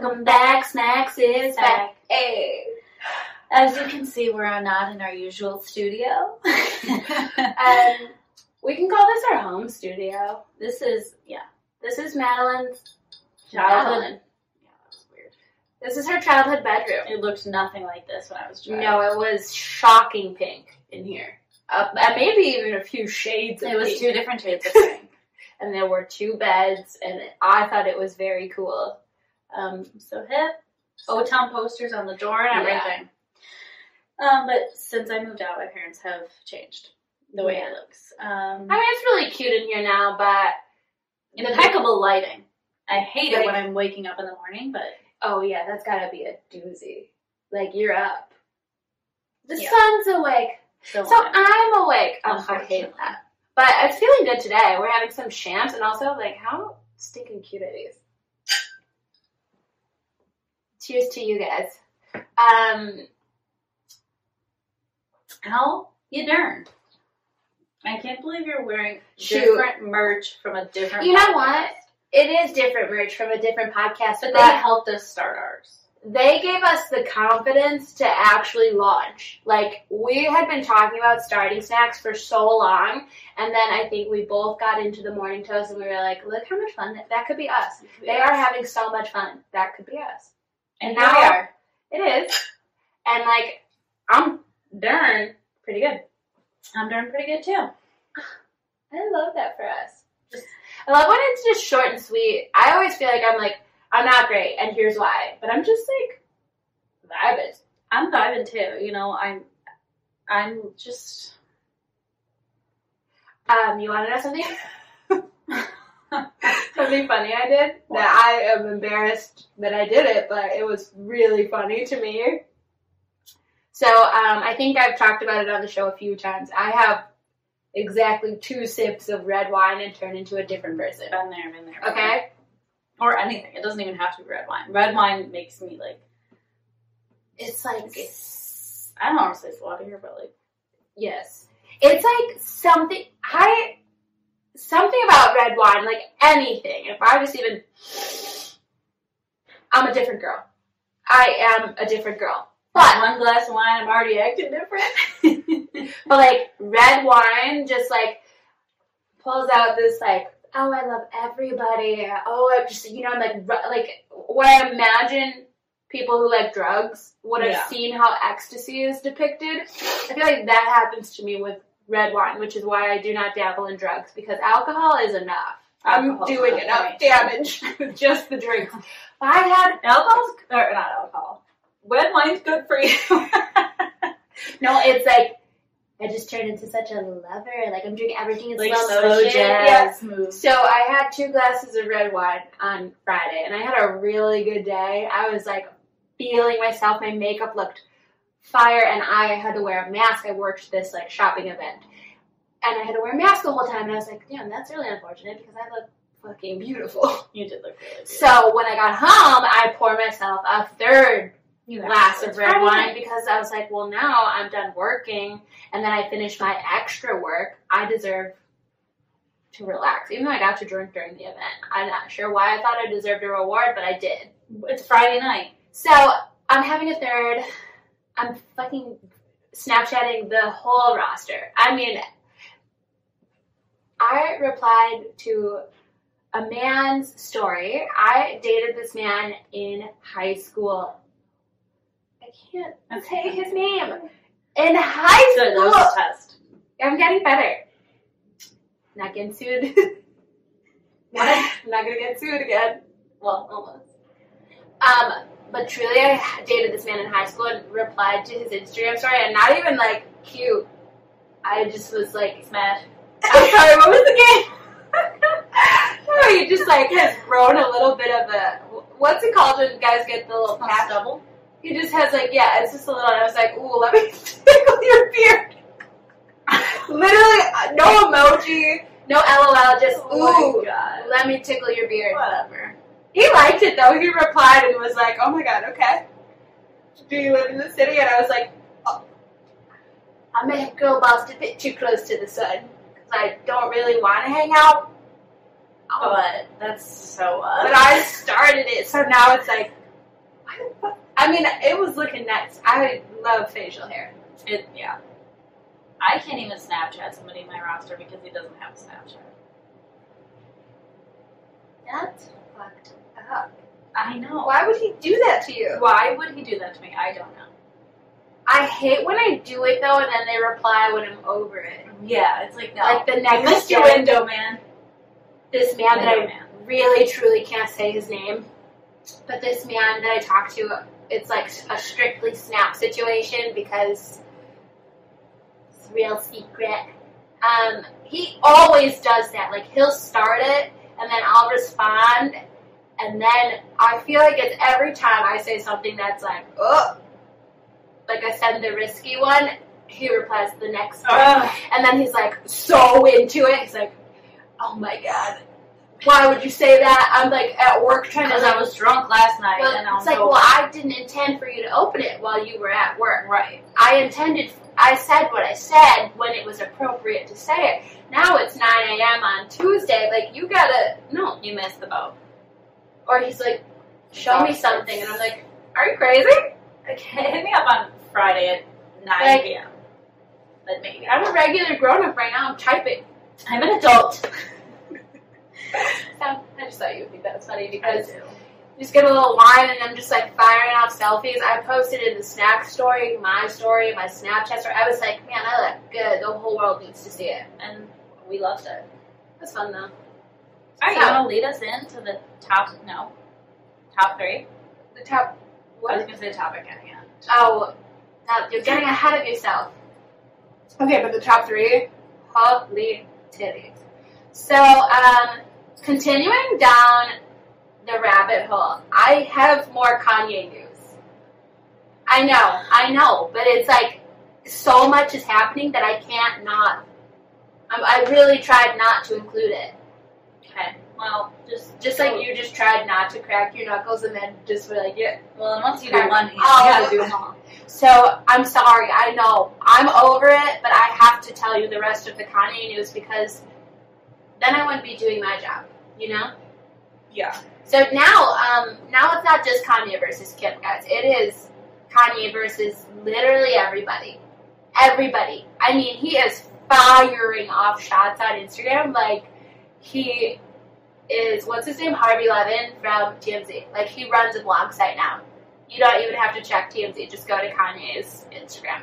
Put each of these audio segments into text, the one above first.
Welcome back. Snacks is back. Hey. As you can see, we're not in our usual studio. Um, we can call this our home studio. this is yeah. This is Madeline's childhood. Madeline. Yeah, that was weird. This is her childhood bedroom. It looked nothing like this when I was driving. No, it was shocking pink in here. Uh, maybe even a few shades of it was pink. two different shades of pink. and there were two beds, and I thought it was very cool. Um, so hip. O Town posters on the door and Yeah. everything. Um, but since I moved out, my parents have changed the way Yeah. it looks. Um, I mean, it's really cute in here now, but in impeccable lighting. I hate it when I'm waking up in the morning, but oh yeah, that's gotta be a doozy. Like you're up. The Yeah. sun's awake. so, So I'm awake. Oh, I hate that. But it's feeling good today. We're having some shams, and also like how stinking cute are these? Cheers to you guys. Um, how you darn. I can't believe you're wearing Shoot. different merch from a different. You know what? it is different merch from a different podcast, But but they helped us start ours. they gave us the confidence to actually launch. Like we had been talking about starting snacks for so long, and then I think we both got into the morning toast, and we were like, "Look how much fun that, that could be us." They are having so much fun. That could be us. And now- we are. It is, and like I'm darn pretty good. I'm doing pretty good too. I love that for us. Just, I love when it's just short and sweet. I always feel like I'm like I'm not great, and here's why. But I'm just like vibing. I'm vibing too. You know, I'm. I'm just. Um, you want to know something? something funny I did that I am embarrassed that I did it, but it was really funny to me. So um, I think I've talked about it on the show a few times. I have exactly two sips of red wine and turn into a different person. Been there, been there. Okay. Or anything. It doesn't even have to be red wine. Red wine makes me like. It's like I don't want to say water here, but like. Yes. It's like something I something about red wine, like anything. If I was even I'm a different girl. I am a different girl. But one glass of wine, I'm already acting different. but like red wine just like pulls out this like oh I love everybody. Oh I'm just you know I'm like like when I imagine people who like drugs would have Yeah. seen how ecstasy is depicted. I feel like that happens to me with red wine, which is why I do not dabble in drugs because alcohol is enough. I'm doing enough damage with just the drinks. I had Alcohol's or not alcohol. Red wine's good for you. no, it's like I just turned into such a lover. Like I'm drinking everything in like slow slow motion. jazz Yeah. So I had two glasses of red wine on Friday, and I had a really good day. I was like feeling myself. My makeup looked fire, and I had to wear a mask. I worked this like shopping event, and I had to wear a mask the whole time. And I was like, damn, that's really unfortunate because I look fucking beautiful. You did look really good. So when I got home, I poured myself a third glass of red wine because I was like, well, now I'm done working and then I finished my extra work. I deserve to relax, even though I got to drink during the event. I'm not sure why I thought I deserved a reward, but I did. It's Friday night. So I'm having a third. I'm fucking Snapchatting the whole roster. I mean, I replied to a man's story. I dated this man in high school. I can't say his name. In high Good, that school. was a test. I'm getting better. Not getting sued. what? I'm not gonna get sued again. Well, almost. Um, but truly, I dated this man in high school and replied to his Instagram story, and not even like cute. I just was like, Smash. I'm sorry, what was the game? no, he just like has grown a little bit of a what's it called when guys get the little patch? double. He just has like yeah, it's just a little. And I was like, ooh, let me tickle your beard. Literally, uh, no emoji, no LOL, just Oh ooh, god. let me tickle your beard. Whatever. He liked it though. He replied and was like, "Oh my god, okay. Do you live in the city?" And I was like, oh. "I'm a girl boss a bit too close to the sun because I don't really want to hang out Oh, But that's so us. but I started it, so now it's like, why the fuck? I mean, it was looking nuts. I love facial hair. It, yeah. I can't even Snapchat somebody in my roster because he doesn't have a Snapchat. That's up. I know. Why would he do that to you? Why would he do that to me? I don't know. I hate when I do it though, and then they reply when I'm over it. Yeah, it's like no. Like the next day, window, man. this man that I man. really truly can't say his name, but this man that I talked to, it's like a strictly snap situation because it's real secret. Um, he always does that. Like he'll start it, and then I'll respond, and then I feel like it's every time I say something that's like, oh, like I send the risky one, he replies the next one. Ugh. And then he's like so into it. He's like, "Oh my god, why would you say that?" I'm like at work trying to. Because Like, I was drunk last night well, and I was it's like, well, I didn't intend for you to open it while you were at work. right. I intended. I said what I said when it was appropriate to say it. Now it's 9 a.m. on Tuesday. Like you gotta no. You missed the boat. Or he's like, "Show me something," and I'm like, "Are you crazy?" Like, hit me up on Friday at 9 Like- p.m. But maybe. I'm a regular grown up right now. I'm typing. I'm an adult. So I just thought you would think that was funny because just get a little wine and I'm just like firing off selfies. I posted in the snack story, my story, my Snapchat story. I was like, man, I look good. The whole world needs to see it. And we loved it. It was fun though. All right, you So- want to lead us into the top, no, top three? The top. I was What? going to say topic at hand. Oh, now you're getting ahead of yourself. Okay, but the top three, holy titties. So, um, continuing down the rabbit hole, I have more Kanye news. I know, I know, but it's like so much is happening that I can't not. Um, I really tried not to include it. Okay. Well, just Just like you just tried not to crack your knuckles and then just were like, yeah, Well, and once you do one, you Oh. gotta do them all. So I'm sorry. I know I'm over it, but I have to tell you the rest of the Kanye news because then I wouldn't be doing my job. You know. Yeah. So now, um, now it's not just Kanye versus Kim, guys. It is Kanye versus literally everybody. Everybody. I mean, he is firing off shots on Instagram. Like he is. What's his name? Harvey Levin from TMZ. Like he runs a blog site now. You don't even have to check TMZ. Just go to Kanye's Instagram.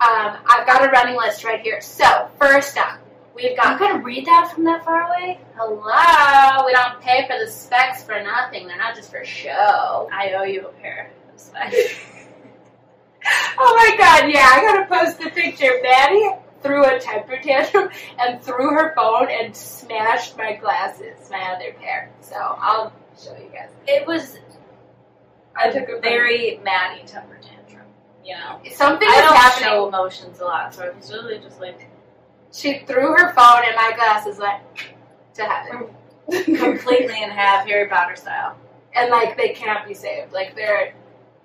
Um, I've got a running list right here. So first up, we've You got gonna read that from that far away? Hello, we don't pay for the specs for nothing. They're not just for show. I owe you a pair of specs. Oh my god, yeah, I gotta post the picture. Maddie threw a temper tantrum and threw her phone and smashed my glasses, my other pair. So I'll show you guys. it was I took a very Maddie temper tantrum. You know, Something I was don't happening. show emotions a lot, so it was really just like She threw her phone and my glasses went to heaven. completely in half, Harry Potter style. and like they can't be saved. Like they're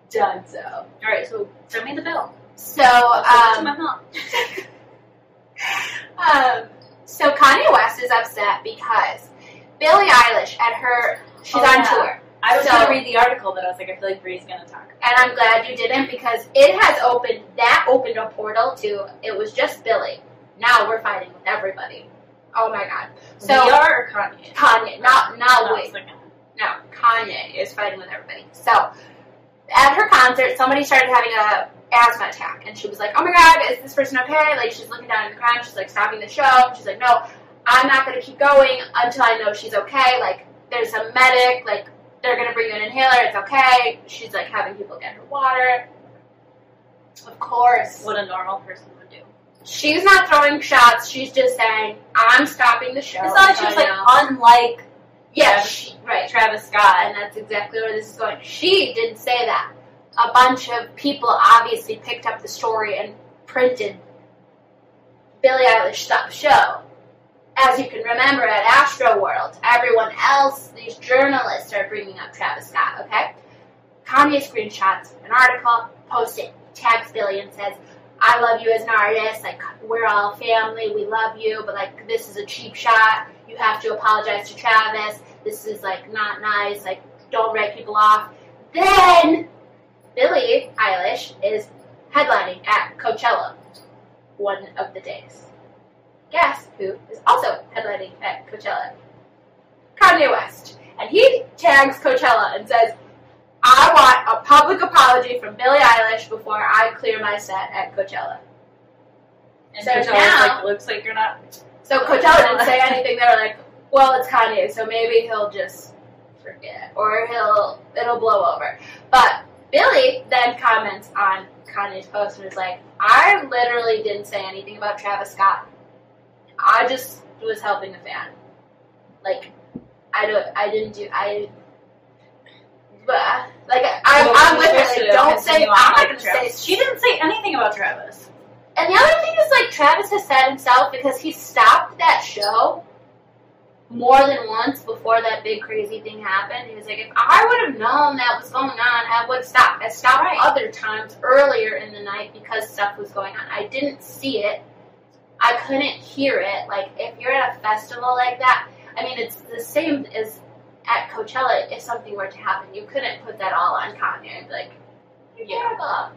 done so. All right, so send me the bill. So um to my mom. Um, so Kanye West is upset because Billie Eilish at her she's Oh, on yeah. tour, I was So- gonna read the article, but I was like, I feel like Bree's gonna talk. and I'm glad you didn't because it has opened that opened a portal to it was just Billie. Now we're fighting with everybody. Oh my god! So VR or Kanye? Kanye, not not No, wait, no Kanye is fighting with everybody. So at her concert, somebody started having a asthma attack, and she was like, "Oh my god, is this person okay?" Like she's looking down in the ground, she's like stopping the show. She's like, "No, I'm not going to keep going until I know she's okay. Like there's a medic, like they're going to bring you an inhaler. It's okay." She's like having people get her water. Of course, what a normal person would do. she's not throwing shots. She's just saying, "I'm stopping the show." It's not like she was like know." unlike yeah, Travis- she, right. Travis Scott. and that's exactly where this is going. She didn't say that. A bunch of people obviously picked up the story and printed Billie Eilish stop show. As you can remember at Astroworld, everyone else, these journalists are bringing up Travis Scott, okay? Kanye screenshots an article, posts it, tags Billie and says, I love you as an artist, like, we're all family, we love you, but like, this is a cheap shot. you have to apologize to Travis. This is like not nice. Like, don't write people off. Then Billie Eilish is headlining at Coachella one of the days. Guess who is also headlining at Coachella? Kanye West. And he tags Coachella and says, I want a public apology from Billie Eilish before I clear my set at Coachella. And So Coachella's now- like, looks like you're not. So Coachella didn't say anything. They were like, well, it's Kanye, so maybe he'll just forget. Or he'll, it'll blow over. But Billie then comments on Kanye's post and is like, I literally didn't say anything about Travis Scott. I just was helping a fan. Like, I don't, I didn't do, I, but, like, I, Well, I'm with her. Like, don't say, I'm not like going to Travis. say She didn't say anything about Travis. and the other thing is, like, Travis has said himself because he stopped that show more than once before that big crazy thing happened. He was like, if I would have known that was going on, I would stop. I stopped Right. other times earlier in the night because stuff was going on. I didn't see it. I couldn't hear it. Like, if you're at a festival like that, I mean, it's the same as at Coachella. If something were to happen, you couldn't put that all on Kanye and be like, you're terrible.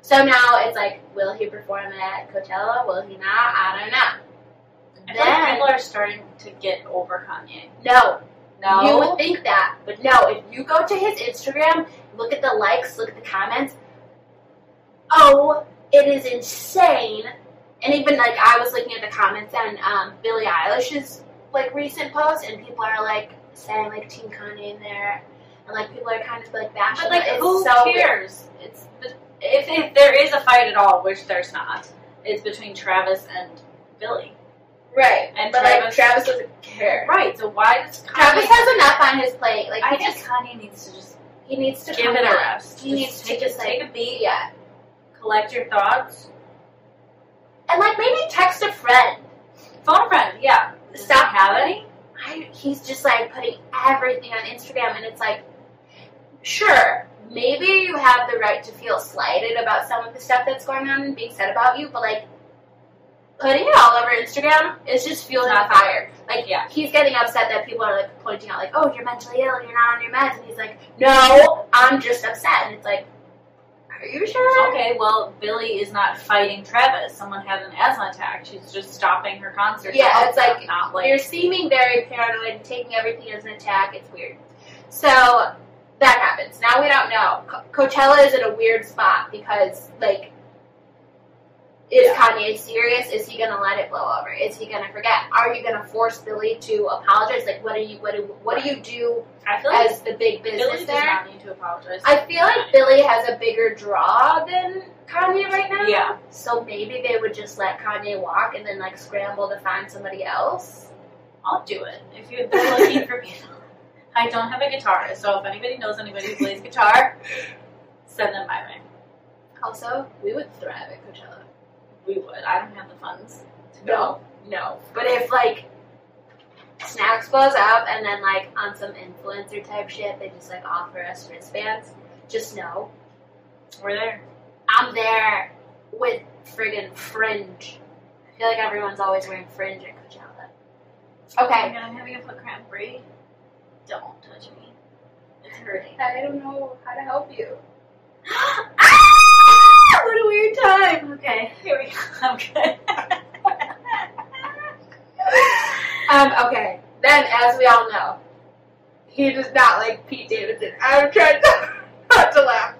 So now it's like, will he perform at Coachella? Will he not? I don't know. I feel like Then, people are starting to get over Kanye. no, No. you would think that, but no. If you go to his Instagram, look at the likes, look at the comments. Oh, it is insane. And even like I was looking at the comments on um, Billie Eilish's like recent post, and people are like saying like Team Kanye in there, and like people are kind of like bashing. But like, it. It's who so weird. cares? It's if, if there is a fight at all, which there's not, it's between Travis and Billie. Right, And but Travis- like Travis doesn't care. Right. So why does Kanye? Travis has enough on his plate. Like I he think just Kanye needs to just he needs to give it a rest. He Just needs to take just, a, like- a beat, Yeah, collect your thoughts, and like maybe text a friend. phone a friend. Yeah. Does Stop. have any? I, he's just like putting everything on Instagram, and it's like, sure, maybe you have the right to feel slighted about some of the stuff that's going on and being said about you, but like putting it all over Instagram is just fueling the fire. Like, Yeah. he's getting upset that people are like pointing out, like, oh, you're mentally ill, you're not on your meds, and he's like, no, I'm just upset, and it's like, are you sure? Okay, well, Billie is not fighting Travis. Someone had an asthma attack. She's just stopping her concert. Yeah, oh, it's like, not like You're seeming very paranoid and taking everything as an attack. It's weird. So that happens. Now we don't know. Co- Coachella is in a weird spot because, like, is Yeah. Kanye serious? Is he gonna let it blow over? Is he gonna forget? Are you gonna force Billie to apologize? Like, what do you what do what do you do I feel like as the big Billie business does there? not need to apologize. I feel like Billie has a bigger draw than Kanye right now. Yeah. So maybe they would just let Kanye walk and then like scramble to find somebody else. I'll do it if you're looking for people. I don't have a guitar, so if anybody knows anybody who plays guitar, send them my way. Also, we would thrive at Coachella. We would. I don't have the funds to No, no. But if like snacks blows up and then like on some influencer type shit, they just like offer us wristbands, just know. We're there. I'm there with friggin' fringe. I feel like everyone's always wearing fringe at Coachella. Oh Okay. my god, I'm having a foot cramp. Bree, don't touch me. It's hurting. I don't know how to help you. Ah! What a weird time. Okay, here we go. I'm. Um, okay. Then, as we all know, he does not like Pete Davidson. I'm trying to, not to laugh.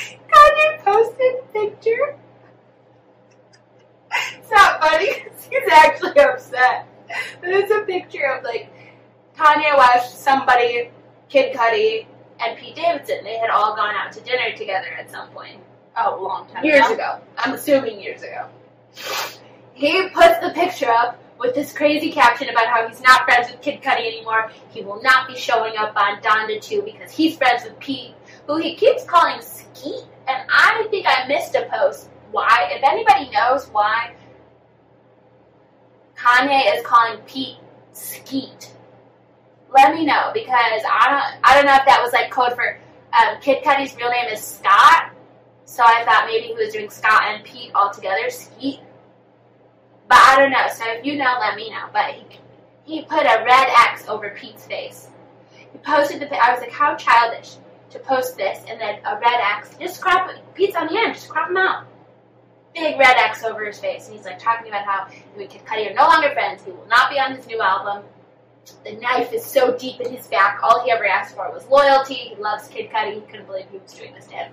Kanye posted a picture. It's not funny he's actually upset. But it's a picture of like Kanye West, somebody, Kid Cudi, and Pete Davidson. They had all gone out to dinner together at some point oh, long time years ago. ago. I'm assuming years ago. He puts the picture up with this crazy caption about how he's not friends with Kid Cudi anymore. He will not be showing up on Donda 2 because he's friends with Pete, who he keeps calling Skeet. And I think I missed a post. Why? If anybody knows why Kanye is calling Pete Skeet, let me know because I don't. I don't know if that was like code for um, Kid Cudi's real name is Scott, so I thought maybe he was doing Scott and Pete all together, Skeet. But I don't know. So if you know, let me know. But he he put a red X over Pete's face. He posted the. I was like, how childish to post this and then a red X. Just crop Pete's on the end. Just crop him out. Big red X over his face, and he's like talking about how him and Kid Cudi are no longer friends. He will not be on his new album. The knife is so deep in his back. All he ever asked for was loyalty. He loves Kid Cudi. He couldn't believe he was doing this to him.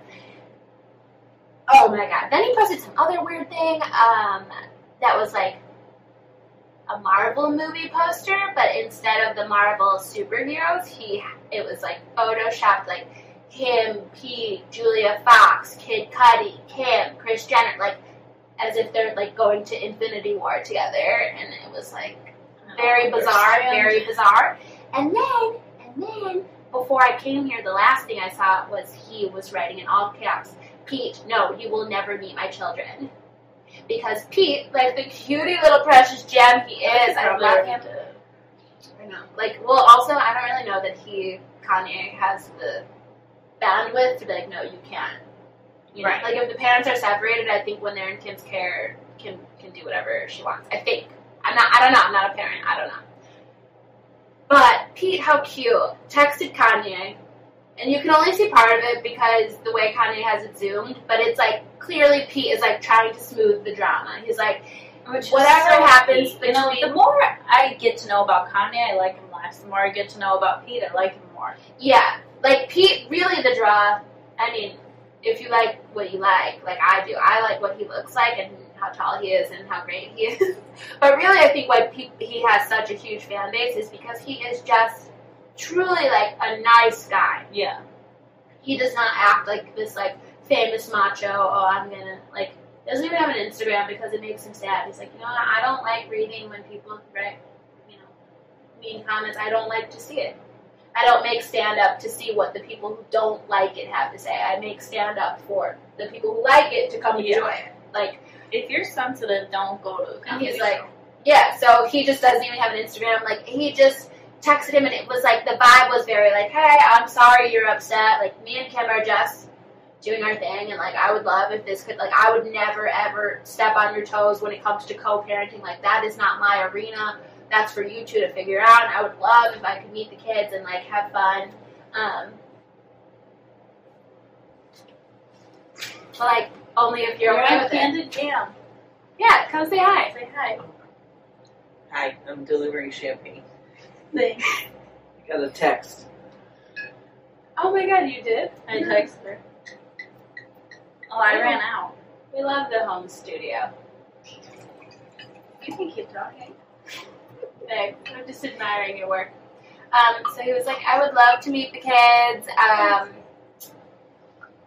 Oh my god. Then he posted some other weird thing um, that was like a Marvel movie poster, but instead of the Marvel superheroes, he it was like photoshopped like him, Pete, Julia Fox, Kid Cudi, Kim, Kris Jenner, like as if they're like going to Infinity War together, and it was like very bizarre, very bizarre. And then, and then, before I came here, the last thing I saw was he was writing in all caps, Pete, no, you will never meet my children. Because Pete, like the cutie little precious gem he is, I love him. I know. Like, well, also, I don't really know that he, Kanye, has the bandwidth to be like, no, you can't. You know, Right. like if the parents are separated, I think when they're in Kim's care, Kim can do whatever she wants. I think. I'm not. I don't know. I'm not a parent. I don't know. But Pete, how cute, texted Kanye, and you can only see part of it because the way Kanye has it zoomed. But it's like clearly Pete is like trying to smooth the drama. He's like, Which Whatever so happens sweet. you know, between- the more I get to know about Kanye, I like him less. The more I get to know about Pete, I like him more. yeah, like Pete, really the draw. I mean, if you like what you like, like I do, I like what he looks like and how tall he is and how great he is. but really, I think why pe- he has such a huge fan base is because he is just truly like a nice guy. Yeah. He does not act like this like famous macho. Oh, I'm gonna like. Doesn't even have an Instagram because it makes him sad. He's like, you know, what? I don't like reading when people write, you know, mean comments. I don't like to see it. I don't make stand up to see what the people who don't like it have to say. I make stand up for the people who like it to come Yeah. enjoy it. Like, If you're sensitive, don't go to and he's like, yeah. So he just doesn't even have an Instagram. Like, he just texted him, and it was like the vibe was very like, hey, I'm sorry you're upset. Like, me and Kim are just doing our thing, and like, I would love if this could, like, I would never ever step on your toes when it comes to co-parenting. Like, that is not my arena. That's for you two to figure out. And I would love if I could meet the kids and like have fun. Um, but, like, only if you're You're okay on with it. Candid Jam. Yeah, come say hi. Say hi. Hi, I'm delivering champagne. Thanks. I got a text. Oh my god, you did? I texted her. Oh, I ran out. We love the home studio. You can keep talking. Babe, I'm just admiring your work. Um, so he was like, I would love to meet the kids, um,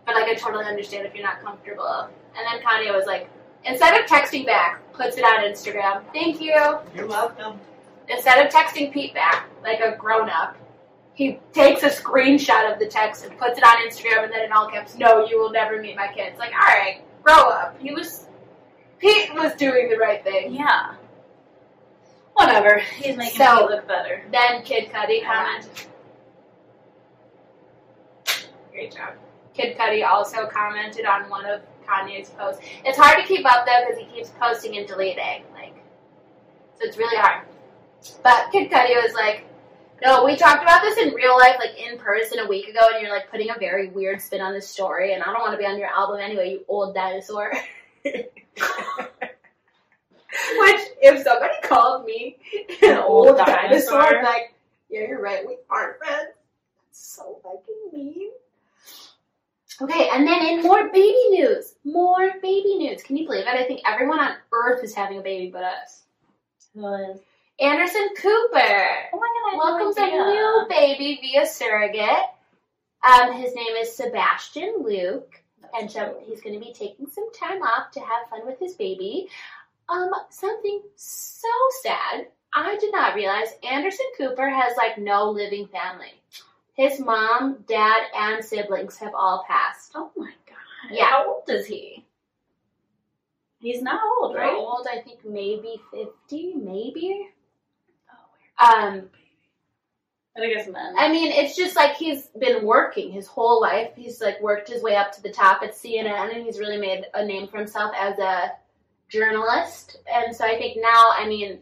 but like I totally understand if you're not comfortable. And then Kanye was like, instead of texting back, puts it on Instagram. Thank you. You're welcome. Instead of texting Pete back like a grown up, he takes a screenshot of the text and puts it on Instagram, and then in all caps, "No, you will never meet my kids." Like, all right, grow up. He was, Pete was doing the right thing. Yeah. Whatever. He's making So- me look better. Then Kid Cudi commented. Great job. Kid Cudi also commented on one of Kanye's posts. It's hard to keep up though because he keeps posting and deleting, like, so it's really hard. But Kid Cudi was like, "No, we talked about this in real life, like in person, a week ago, and you're like putting a very weird spin on this story, and I don't want to be on your album anyway, you old dinosaur." Which, if somebody called me an old, Old dinosaur, like, yeah, you're right, we aren't friends. That's so fucking mean. Okay, and then in more baby news, more baby news. Can you believe it? I think everyone on earth is having a baby but us. Oh Anderson Cooper Oh my god, welcomes a new baby via surrogate. Um, his name is Sebastian Luke, and so he's going to be taking some time off to have fun with his baby. Um, something so sad. I did not realize Anderson Cooper has like no living family. His mom, dad, and siblings have all passed. Oh my god. Yeah. How old is he? He's not old, right? old, I think maybe fifty, maybe. Oh, Um, I guess men. I mean, it's just like he's been working his whole life. He's like worked his way up to the top at CNN, and he's really made a name for himself as a journalist, and so I think now, I mean,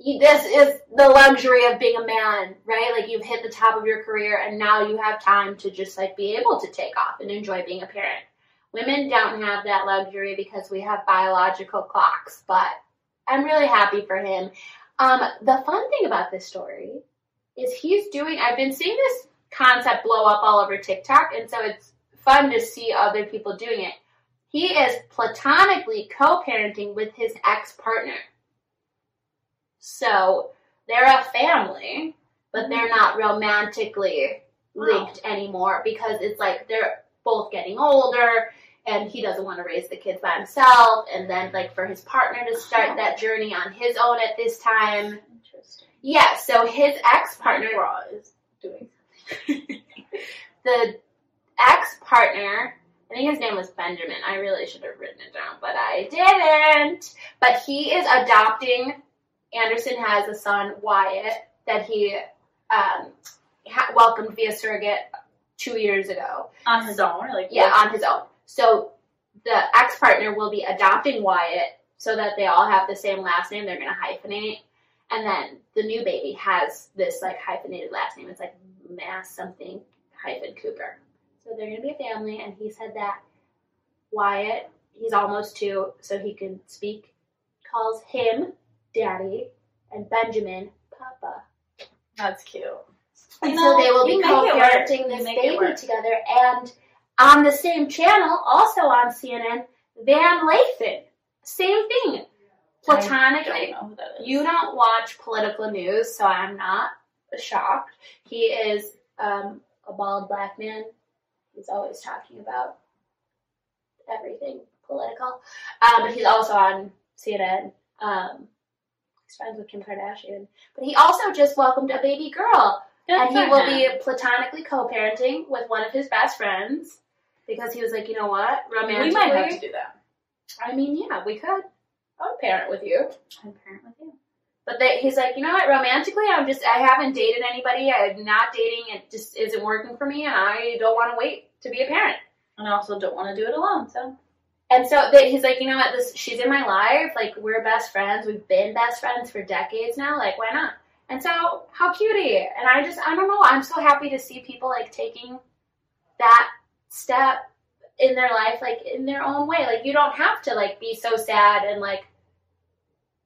you, this is the luxury of being a man, right? Like you've hit the top of your career, and now you have time to just like be able to take off and enjoy being a parent. Women don't have that luxury because we have biological clocks, but I'm really happy for him. Um, the fun thing about this story is he's doing, I've been seeing this concept blow up all over TikTok, and so it's fun to see other people doing it. He is platonically co parenting with his ex partner. So they're a family, but they're mm-hmm. not romantically linked anymore because it's like they're both getting older and he doesn't want to raise the kids by himself and then like for his partner to start that uh-huh. journey on his own at this time. Interesting. yeah so his ex-partner is doing the ex-partner i think his name was benjamin i really should have written it down but i didn't. But he is adopting anderson has a son wyatt that he um, ha- welcomed via surrogate two years ago on his own, or like Yeah, on his own. So the ex partner will be adopting Wyatt so that they all have the same last name. They're going to hyphenate. And then the new baby has this like hyphenated last name. It's like Mass something hyphen Cooper. So they're going to be a family. And he said that Wyatt, he's almost two, so he can speak, calls him daddy and Benjamin papa. That's cute. And You so know, they will be you make it work. co-parenting this baby together. And on the same channel, also on CNN, Van Lathan, same thing. Platonic. I don't know who that is. you don't watch political news, so I'm not shocked. He is um, a bald black man. He's always talking about everything political. Um, but he's also on CNN. Um, he's friends with Kim Kardashian. But he also just welcomed a baby girl Good and he will him. be platonically co-parenting with one of his best friends because he was like, you know what, romantically. We might have to do that. I mean, yeah, we could. I would parent with you, I'm parent with you. but they, he's like, you know what, romantically, I'm just, I haven't dated anybody. I'm not dating. It just isn't working for me, and I don't want to wait to be a parent. And I also don't want to do it alone. So And so they, he's like, you know what, this she's in my life. Like we're best friends. We've been best friends for decades now. Like why not? And so how cutie. And I just I don't know. I'm so happy to see people like taking that step in their life, like in their own way. Like you don't have to like be so sad and like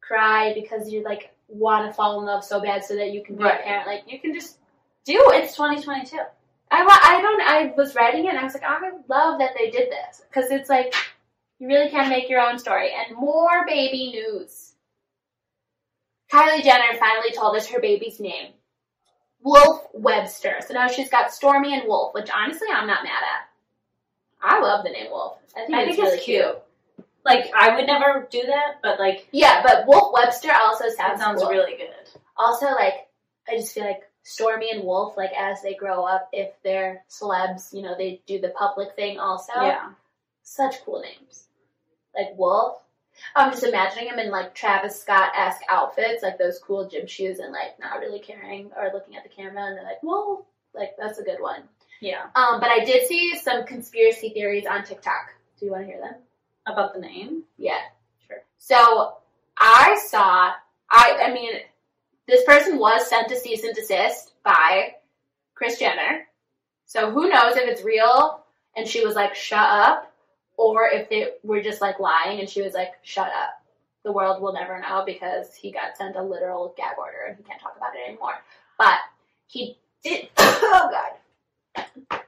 cry because you like want to fall in love so bad so that you can be Right. a parent. Like you can just do it. it's 2022. I, I don't I was writing it and I was like I love that they did this because it's like you really can make your own story and more baby news. Kylie Jenner finally told us her baby's name, Wolf Webster. So now she's got Stormy and Wolf, which honestly I'm not mad at. I love the name Wolf. I think, I it's think really it's cute. Like I would never do that, but like Yeah, but Wolf Webster also sounds sounds cool. really good. Also, like, I just feel like Stormy and Wolf, like, as they grow up, if they're celebs, you know, they do the public thing also. Yeah. Such cool names. Like Wolf. I'm just imagining him in, like, Travis Scott esque outfits, like those cool gym shoes, and, like, not really caring or looking at the camera, and they're like, Wolf. Like, that's a good one. Yeah. Um, but I did see some conspiracy theories on TikTok. Do you want to hear them? About the name. Yeah. Sure. So I saw I I mean this person was sent to cease and desist by Kris Jenner. So who knows if it's real and she was like shut up or if they were just like lying and she was like shut up. The world will never know because he got sent a literal gag order and he can't talk about it anymore. But he did oh god.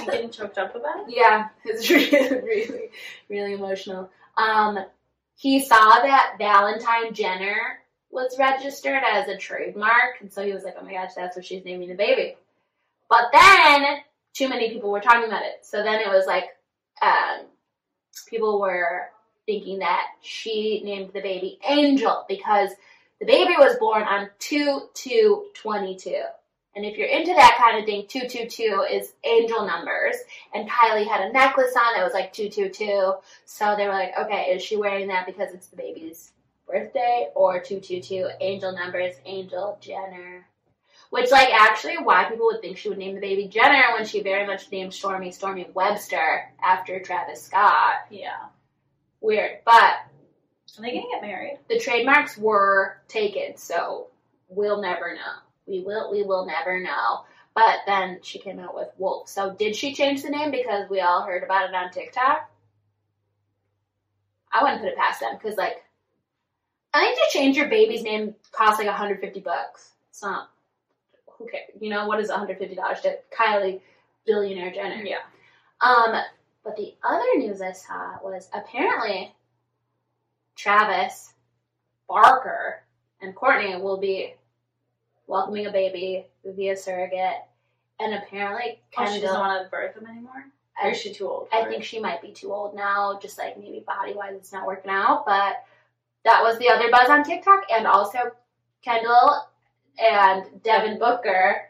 You getting choked up about it? Yeah, it's really, really, really emotional. Um, he saw that Valentine Jenner was registered as a trademark, and so he was like, "Oh my gosh, that's what she's naming the baby." But then, too many people were talking about it, so then it was like, um, people were thinking that she named the baby Angel because the baby was born on two two twenty two. And if you're into that kind of thing, 222 is angel numbers. And Kylie had a necklace on that was like 222. So they were like, okay, is she wearing that because it's the baby's birthday or 222 angel numbers, Angel Jenner? Which, like, actually, why people would think she would name the baby Jenner when she very much named Stormy Stormy Webster after Travis Scott. Yeah. Weird. But Are they gonna get married? The trademarks were taken, so we'll never know. We will we will never know. But then she came out with Wolf. So did she change the name because we all heard about it on TikTok? I wouldn't put it past them because like I think to change your baby's name costs like 150 bucks. It's not who cares? You know what is 150 dollars to Kylie billionaire Jenner? Yeah. Um, but the other news I saw was apparently Travis Barker and Courtney will be welcoming a baby via surrogate, and apparently Kendall. Oh, she doesn't want to birth them anymore? Or is she too old? I it? think she might be too old now, just like maybe body wise, it's not working out. But that was the other buzz on TikTok, and also Kendall and Devin Booker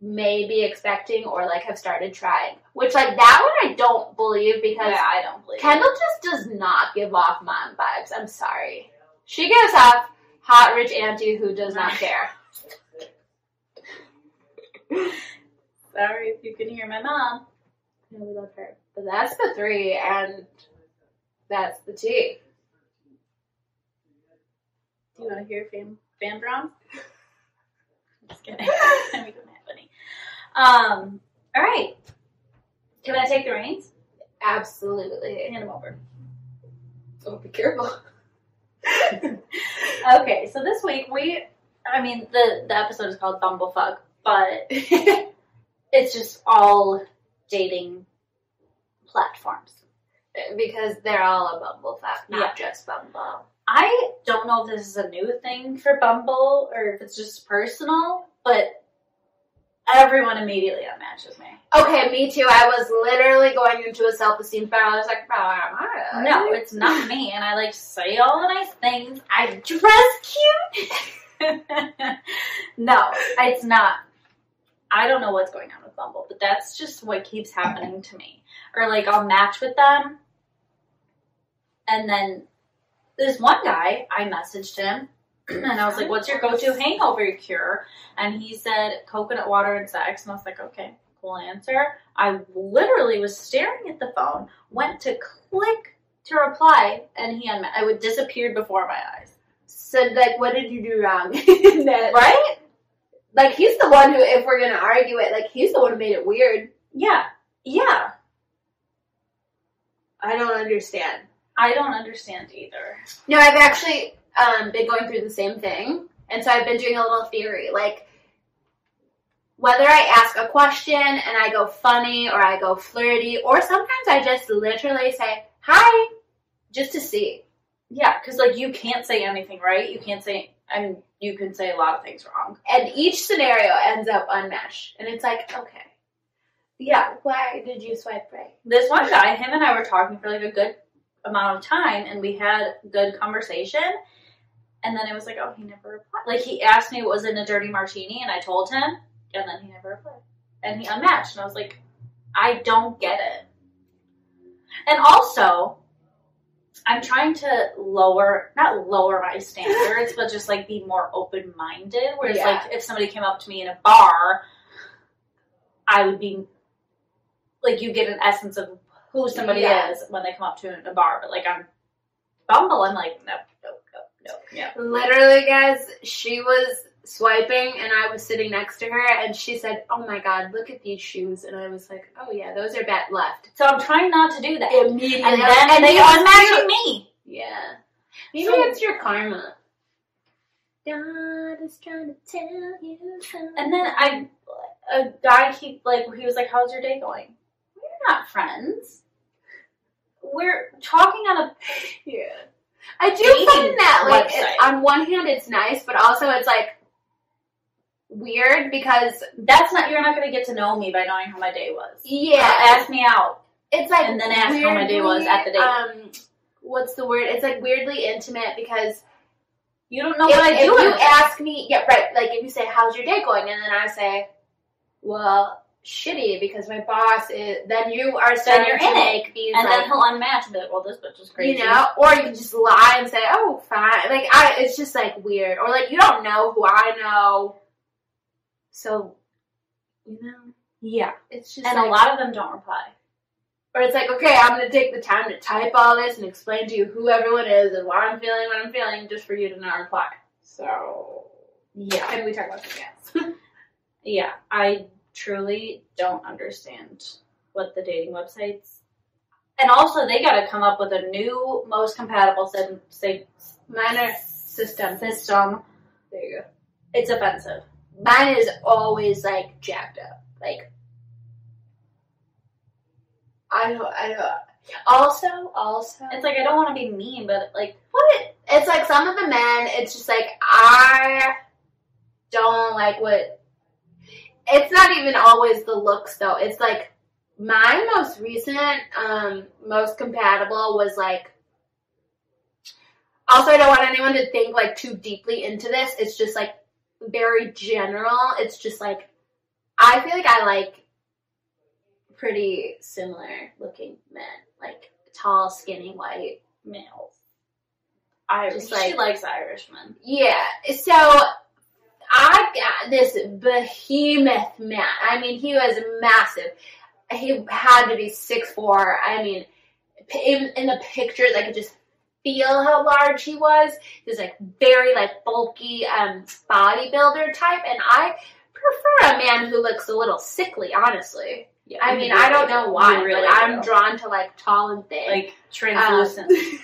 may be expecting or like have started trying. Which like that one I don't believe because Yeah, I don't believe. it. Kendall just does not give off mom vibes. I'm sorry. She gives off hot rich auntie who does not care. Sorry if you can hear my mom. No, we love her. But that's the three, and that's the T. Do you want to hear fan fan drums? Just kidding. we don't have any. Um. All right. Can I take the reins? Absolutely. Hand them over. Oh, be careful. Okay, so this week we, I mean, the the episode is called Bumblefuck, but it's just all dating platforms. because they're all a bumblefuck, not just Bumble. I don't know if this is a new thing for Bumble or if it's just personal, but everyone immediately unmatches me. Okay, me too. I was literally going into a self-esteem battle. I was like, "Bro, am No, it's not me, and I like say all the nice things. I dress cute. no, it's not. I don't know what's going on with Bumble, but that's just what keeps happening to me. Or like I'll match with them, and then this one guy, I messaged him, and I was like, "What's your go-to hangover cure?" And he said coconut water and sex, and I was like, "Okay." Cool answer. I literally was staring at the phone, went to click to reply, and he unma- I would disappeared before my eyes. So, like, what did you do wrong? Right? Like, he's the one who, if we're gonna argue it, like, he's the one who made it weird. Yeah. Yeah. I don't understand. I don't understand either. No, I've actually um, been going through the same thing, and so I've been doing a little theory, like whether I ask a question and I go funny or I go flirty, or sometimes I just literally say hi, just to see. Yeah, because like you can't say anything right. You can't say, I mean, you can say a lot of things wrong. And each scenario ends up unmatched, and it's like, okay, yeah, why did you swipe right? This one guy, him and I were talking for like a good amount of time, and we had good conversation. And then it was like, oh, he never replied. Like he asked me what was in a dirty martini, and I told him, and then he never replied. And he unmatched, and I was like, I don't get it. And also, I'm trying to lower, not lower my standards, but just like be more open minded. Whereas, Yeah. like, if somebody came up to me in a bar, I would be like, you get an essence of who somebody Yeah. is when they come up to a bar. But like on Bumble, I'm like, nope, nope, nope, nope, yeah. Literally, guys, she was swiping and I was sitting next to her and she said, Oh my god, look at these shoes. And I was like, Oh yeah, those are bet left. So I'm trying not to do that. Immediately. and then and they unmatching your- me. Yeah. Maybe So- it's your karma. God is trying to tell you something. And then I, a guy he like he was like, "How's your day going?" We're not friends. We're talking on a Yeah. I do Dating find that, like, it- on one hand, it's nice, but also it's like weird because, that's not you're not going to get to know me by knowing how my day was. yeah, Uh, ask me out. it's like and then ask how my day was at the date. Um, what's the word? It's like weirdly intimate because You don't know if, what I do. if you ask me, yeah, right. Like if you say, "How's your day going?" and then I say, "Well, shitty," because my boss is. Then you are starting you're to in it. make these and like, then he'll unmatch and be like, "Well, this bitch is crazy." you know, or you can just lie and say, "Oh, fine." Like I, it's just like weird, or like you don't know who I know, so you know, Yeah. it's just And like, a lot of them don't reply. Or it's like, okay, I'm gonna take the time to type all this and explain to you who everyone is and why I'm feeling what I'm feeling just for you to not reply. So Yeah. can we talk about something else? Yeah. I truly don't understand what the dating websites. And also, they got to come up with a new, most compatible sy- say, Minor system. system. There you go. It's offensive. Mine is always like jacked up. Like I don't I don't also also It's like I don't want to be mean, but like, what it's like some of the men it's just like I don't like what it's not even always the looks though. It's like my most recent um most compatible was like also I don't want anyone to think like too deeply into this. It's just like very general. It's just like I feel like I like pretty similar looking men, like tall, skinny, white males. Irish. Just she like- likes Irishmen. Yeah, so I got this behemoth man. I mean, he was massive. He had to be six four. I mean, in, in the pictures, I could just feel how large he was. He was like very like bulky um, bodybuilder type, and I prefer a man who looks a little sickly. Honestly, Yeah, I mean, really I don't know why, really but I'm drawn to like tall and thin. like translucent.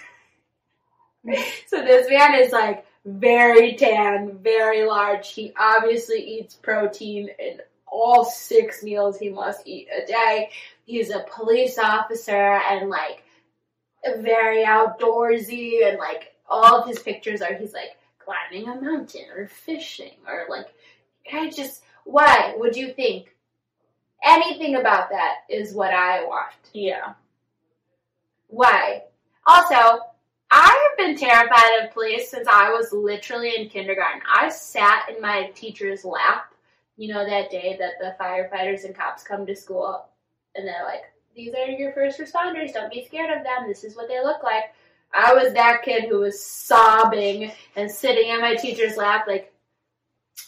So this man is like very tan, very large. He obviously eats protein in all six meals he must eat a day. He's a police officer and like very outdoorsy and like all of his pictures are he's like climbing a mountain or fishing or like I just why would you think anything about that is what I want? yeah. Why? Also, I have been terrified of police since I was literally in kindergarten. I sat in my teacher's lap, you know, that day that the firefighters and cops come to school and they're like, these are your first responders, don't be scared of them, this is what they look like. I was that kid who was sobbing and sitting in my teacher's lap, like,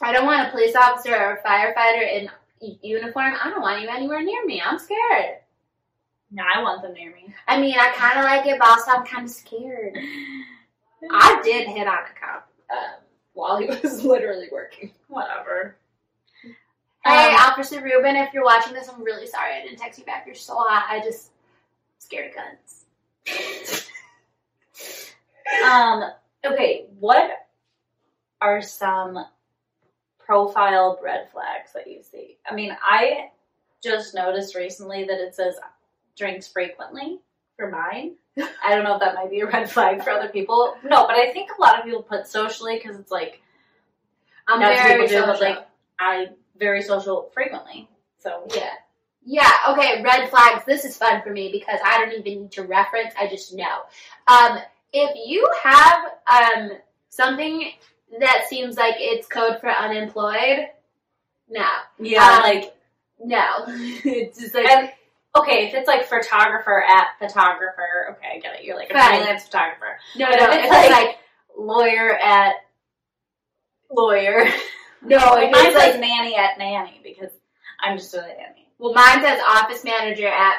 I don't want a police officer or a firefighter in uniform. I don't want you anywhere near me. I'm scared. No, I want them near me. I mean, I kind of like it, but also I'm kind of scared. I did hit on a cop um, while he was literally working. Whatever. Hey, Um, Officer Rubin, if you're watching this, I'm really sorry I didn't text you back. You're so hot. I just scared of guns. Um, okay, what are some profile red flags that you see? I mean, I just noticed recently that it says drinks frequently for mine. I don't know if that might be a red flag for other people. No, but I think a lot of people put socially because it's like I'm very do, but, social. like- I very social frequently. So Yeah. Yeah, okay, red flags. This is fun for me because I don't even need to reference, I just know. Um, if you have um, something that seems like it's code for unemployed, no. yeah, Um, like No. it's just like, and okay, if it's like photographer at photographer, okay, I get it. You're like a Fine. freelance photographer. no, but no, if it's it's like, like- Lawyer at lawyer. no, Like if mine it's says like, nanny at nanny because I'm just a nanny. well, mine says office manager at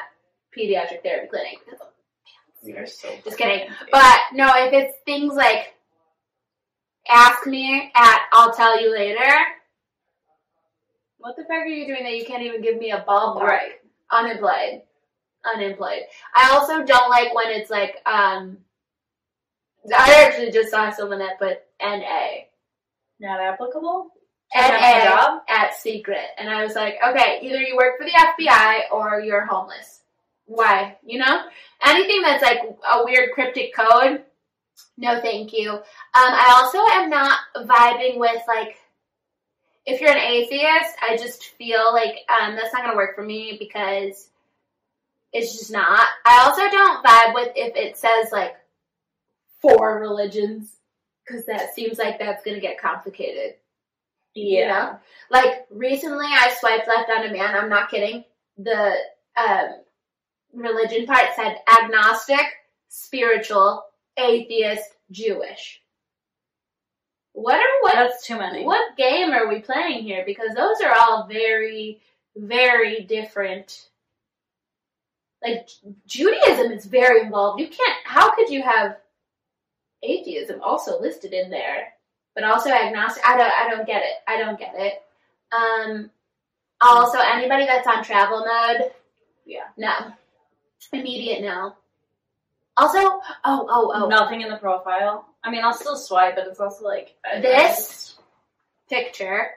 pediatric therapy clinic. You're so Just kidding. But no, if it's things like ask me at I'll tell you later. What the fuck are you doing that you can't even give me a ballpark? Right. Unemployed. Unemployed. I also don't like when it's like, um I actually just saw someone that put NA. Not applicable? NA Can't have a job? at secret. And I was like, okay, either you work for the FBI or you're homeless. Why? You know? Anything that's like a weird cryptic code, no thank you. Um, I also am not vibing with like, if you're an atheist, I just feel like um, that's not going to work for me because it's just not. I also don't vibe with if it says like four religions because that seems like that's going to get complicated. You know? Like recently I swiped left on a man, I'm not kidding. The um religion part said agnostic, spiritual, atheist, Jewish. What are what That's too many. what game are we playing here? Because those are all very, very different. like Judaism is very involved. You can't. How could you have atheism also listed in there, but also agnostic? I don't. I don't get it. I don't get it. Um. Also, anybody that's on travel mode, Yeah. no, immediate no. Also, oh, oh, oh, Nothing in the profile. I mean, I'll still swipe, but it's also like I- I This? picture.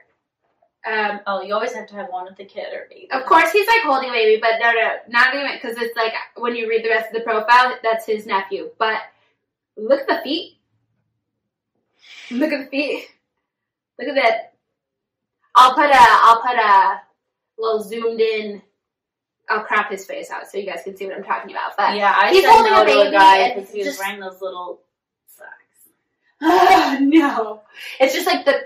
Um, Oh, you always have to have one with the kid or baby. Of course, he's like holding a baby, but no, no, not even because it's like when you read the rest of the profile, that's his nephew. But look at the feet. Look at the feet. Look at that. I'll put a, I'll put a little zoomed in. I'll crop his face out so you guys can see what I'm talking about. But Yeah, I He's said holding no a to baby guy and because he was just- wearing those little socks. no, it's just like the,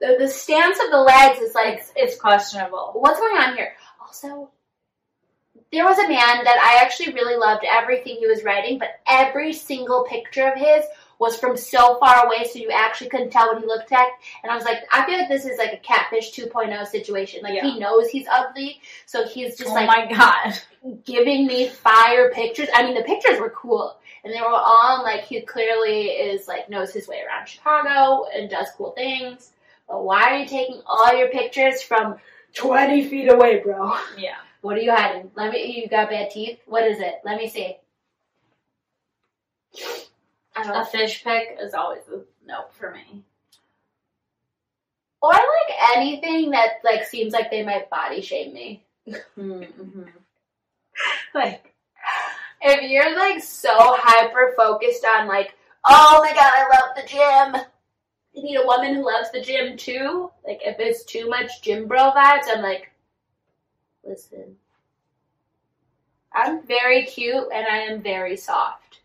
the the stance of the legs is like It's, it's questionable. what's going on here? Also, there was a man that I actually really loved everything he was writing, but every single picture of his was from so far away, so you actually couldn't tell what he looked like. And I was like, I feel like this is like a catfish 2.0 situation. Like he knows he's ugly, so he's just oh like my god. giving me fire pictures. I mean, the pictures were cool, and they were all like he clearly is like knows his way around Chicago and does cool things. But why are you taking all your pictures from twenty feet away, bro? Yeah. What are you hiding? Let me. You got bad teeth. What is it? Let me see. I don't A fish pick is always a no for me. Or like anything that like seems like they might body shame me. Mm-hmm. like if you're like so hyper focused on like oh my god i love the gym you need a woman who loves the gym too like if it's too much gym bro vibes i'm like listen i'm very cute and i am very soft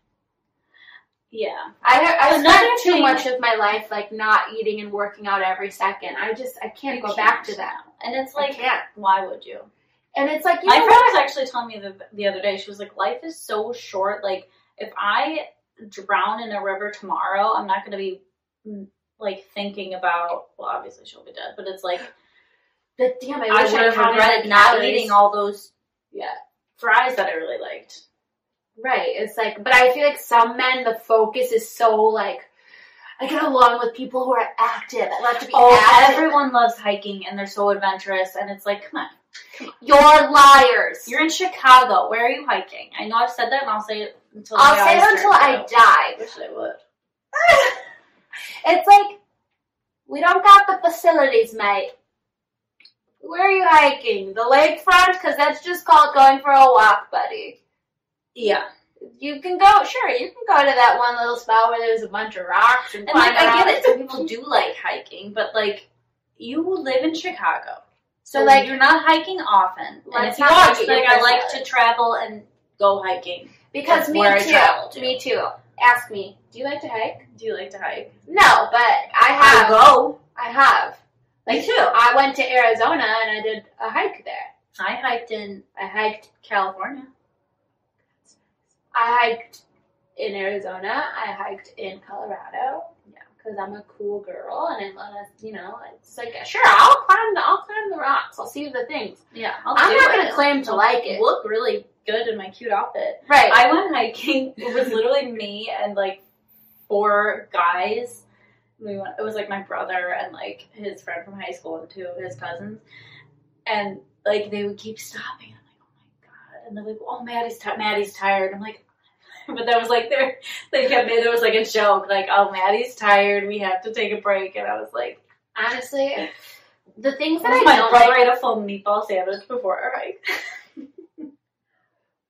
Yeah. i, I spend too thing- much of my life like not eating and working out every second i just i can't go can't. back to that And it's like, why would you? And it's like you My friend what? was actually telling me the, the other day, she was like, life is so short. Like, if I drown in a river tomorrow, I'm not going to be, mm, like, thinking about, well, obviously she'll be dead, but it's like, But damn, I, I wish I have regretted not calories. eating all those Yeah. fries that I really liked. Right. It's like, but I feel like some men, the focus is so like, I get along with people who are active. I love to be Oh, active. everyone loves hiking and they're so adventurous, and it's like, come on. You're liars. You're in Chicago. Where are you hiking? I know I've said that, and I'll say it until I'll say it until I die. wish I would. It's like, we don't got the facilities, mate. Where are you hiking? The lakefront? Because that's just called going for a walk, buddy. Yeah. You can go, sure, you can go to that one little spot where there's a bunch of rocks and, And like I get it, some people do like hiking, but like you live in Chicago, so So, like like, you're not hiking often. And if you not are, like I like to travel and go hiking. Because That's me I too. to. Me too. Ask me, do you like to hike? Do you like to hike? No, but I have. go. I have. Me too. I went to Arizona and I did a hike there. I hiked in I hiked. California. I hiked in Arizona. I hiked in Colorado. Because I'm a cool girl and I love, you know, it's like sure I'll climb the I'll climb the rocks. I'll see the things. Yeah, I'll I'm do not it. gonna claim to like it. Look really good in my cute outfit. Right. I went hiking. It was literally me and like four guys. We went. It was like my brother and like his friend from high school and two of his cousins. And like they would keep stopping. I'm like, oh my god. And they're like, oh Maddie's ti Maddie's tired. I'm like, but that was like their. They kept me. There was like a joke like, oh Maddie's tired. We have to take a break. And I was like, Honestly, the things that I my don't brother like. ate a full meatball sandwich before our hike.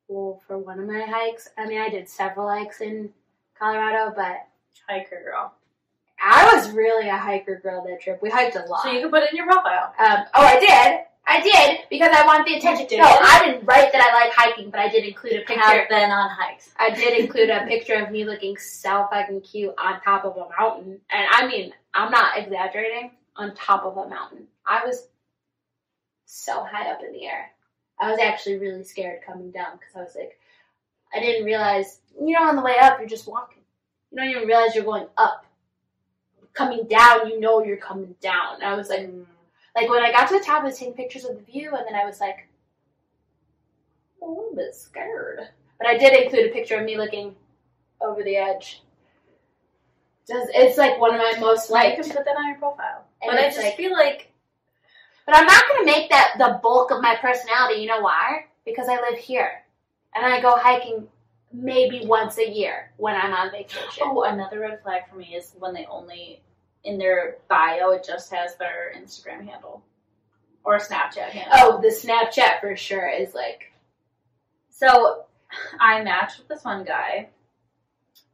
Well, for one of my hikes, I mean, I did several hikes in Colorado, but Hiker girl. I was really a hiker girl that trip. We hiked a lot. So you can put it in your profile. Um, oh, I did. I did because I want the attention. No, I didn't write that I like hiking, but I did include a picture. Have been on hikes. I did include a picture of me looking so fucking cute on top of a mountain, and I mean, I'm not exaggerating. On top of a mountain, I was so high up in the air. I was actually really scared coming down because I was like, I didn't realize. You know, on the way up, you're just walking. You don't even realize you're going up. Coming down, you know you're coming down. And I was like, mm. Like when I got to the top, I was taking pictures of the view, and then I was like, I'm a little bit scared. But I did include a picture of me looking over the edge. Does it's like one of my most Like, you can put that on your profile. And but I just like- feel like But I'm not gonna make that the bulk of my personality. You know why? Because I live here, and I go hiking maybe once a year when I'm on vacation. oh, another red flag for me is when they only in their bio it just has their Instagram handle or Snapchat handle. Oh, the Snapchat for sure is like So I matched with this one guy,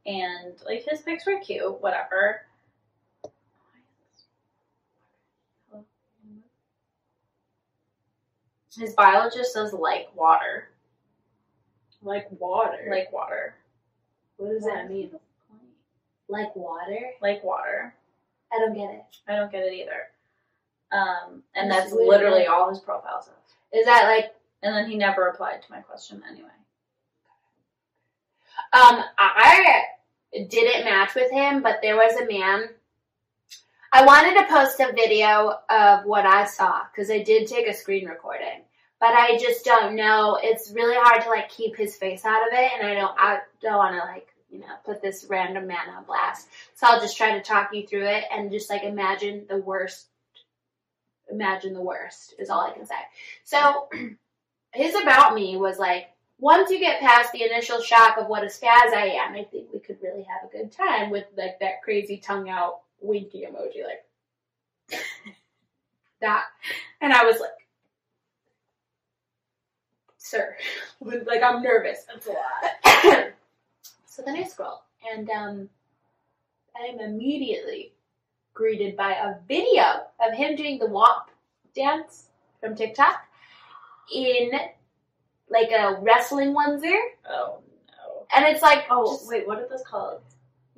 and like his pics were cute, whatever. His bio just says like water, like water. like water, what does that mean? Like water? like water. I don't get it. I don't get it either. Um, and That's that's weird. literally all his profile says. Is that like And then he never replied to my question anyway. Um, I didn't match with him, but there was a man. I wanted to post a video of what I saw because I did take a screen recording, but I just don't know. It's really hard to like keep his face out of it, and I don't. I don't want to like you know put this random man on blast. So I'll just try to talk you through it and just like imagine the worst. Imagine the worst is all I can say. So his about me was like once you get past the initial shock of what a spaz I am, I think we could really have a good time with like that crazy tongue out winky emoji, like that. And I was like, sir, like I'm nervous. That's a lot. so then I scroll, and um, I am immediately greeted by a video of him doing the WAP dance from TikTok in like a wrestling onesie. Oh no. And it's like, Oh just- wait, what are those called?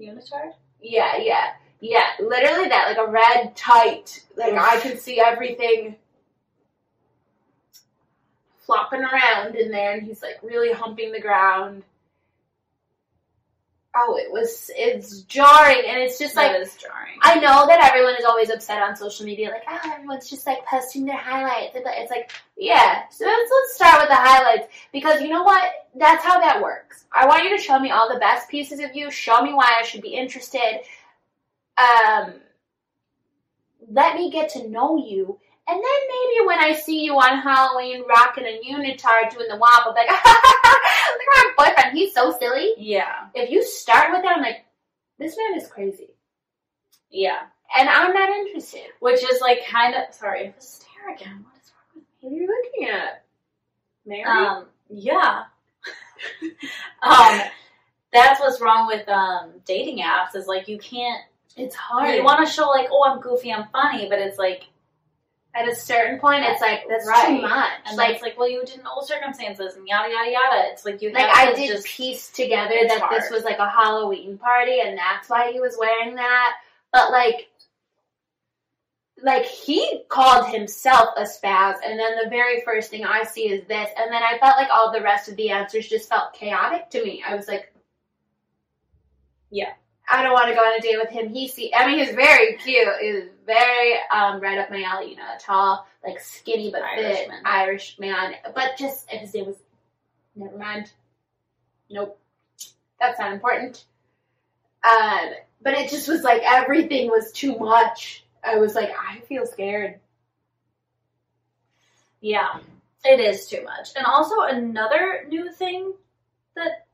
Unitard? yeah, yeah, yeah, literally that, like a red tight, like I can see everything flopping around in there, and he's like really humping the ground. Oh, it was, it's jarring, and it's just like, is jarring. I know that everyone is always upset on social media, like, oh, everyone's just like posting their highlights. It's like, yeah, so let's, let's start with the highlights because you know what? That's how that works. I want you to show me all the best pieces of you. Show me why I should be interested. Um, let me get to know you. And then maybe when I see you on Halloween rocking a unitard doing the WAP, be like, look at my boyfriend. He's so silly. yeah. If you start with that, I'm like, this man is crazy. Yeah. And I'm not interested. Which is like kind of sorry, the stare again. What is wrong with What are you looking at? Mary? Um yeah. um that's what's wrong with um dating apps is like you can't it's hard. you want to show like oh I'm goofy I'm funny but it's like At a certain point, it's like, that's Right. too much. and like, it's like well you didn't know circumstances and yada yada yada it's like you like I to did just piece together that this was like a Halloween party and that's why he was wearing that. But like, like he called himself a spaz, and then the very first thing I see is this, and then I felt like all the rest of the answers just felt chaotic to me. I was like, Yeah. I don't want to go on a date with him. He see, I mean, he's very cute. He's very um, right up my alley. You know, tall, like skinny but fit Irishman. Irish man. But just if his name was. Never mind. Nope, that's not important. Um, but it just was like everything was too much. I was like, I feel scared. Yeah, it is too much. And also another new thing that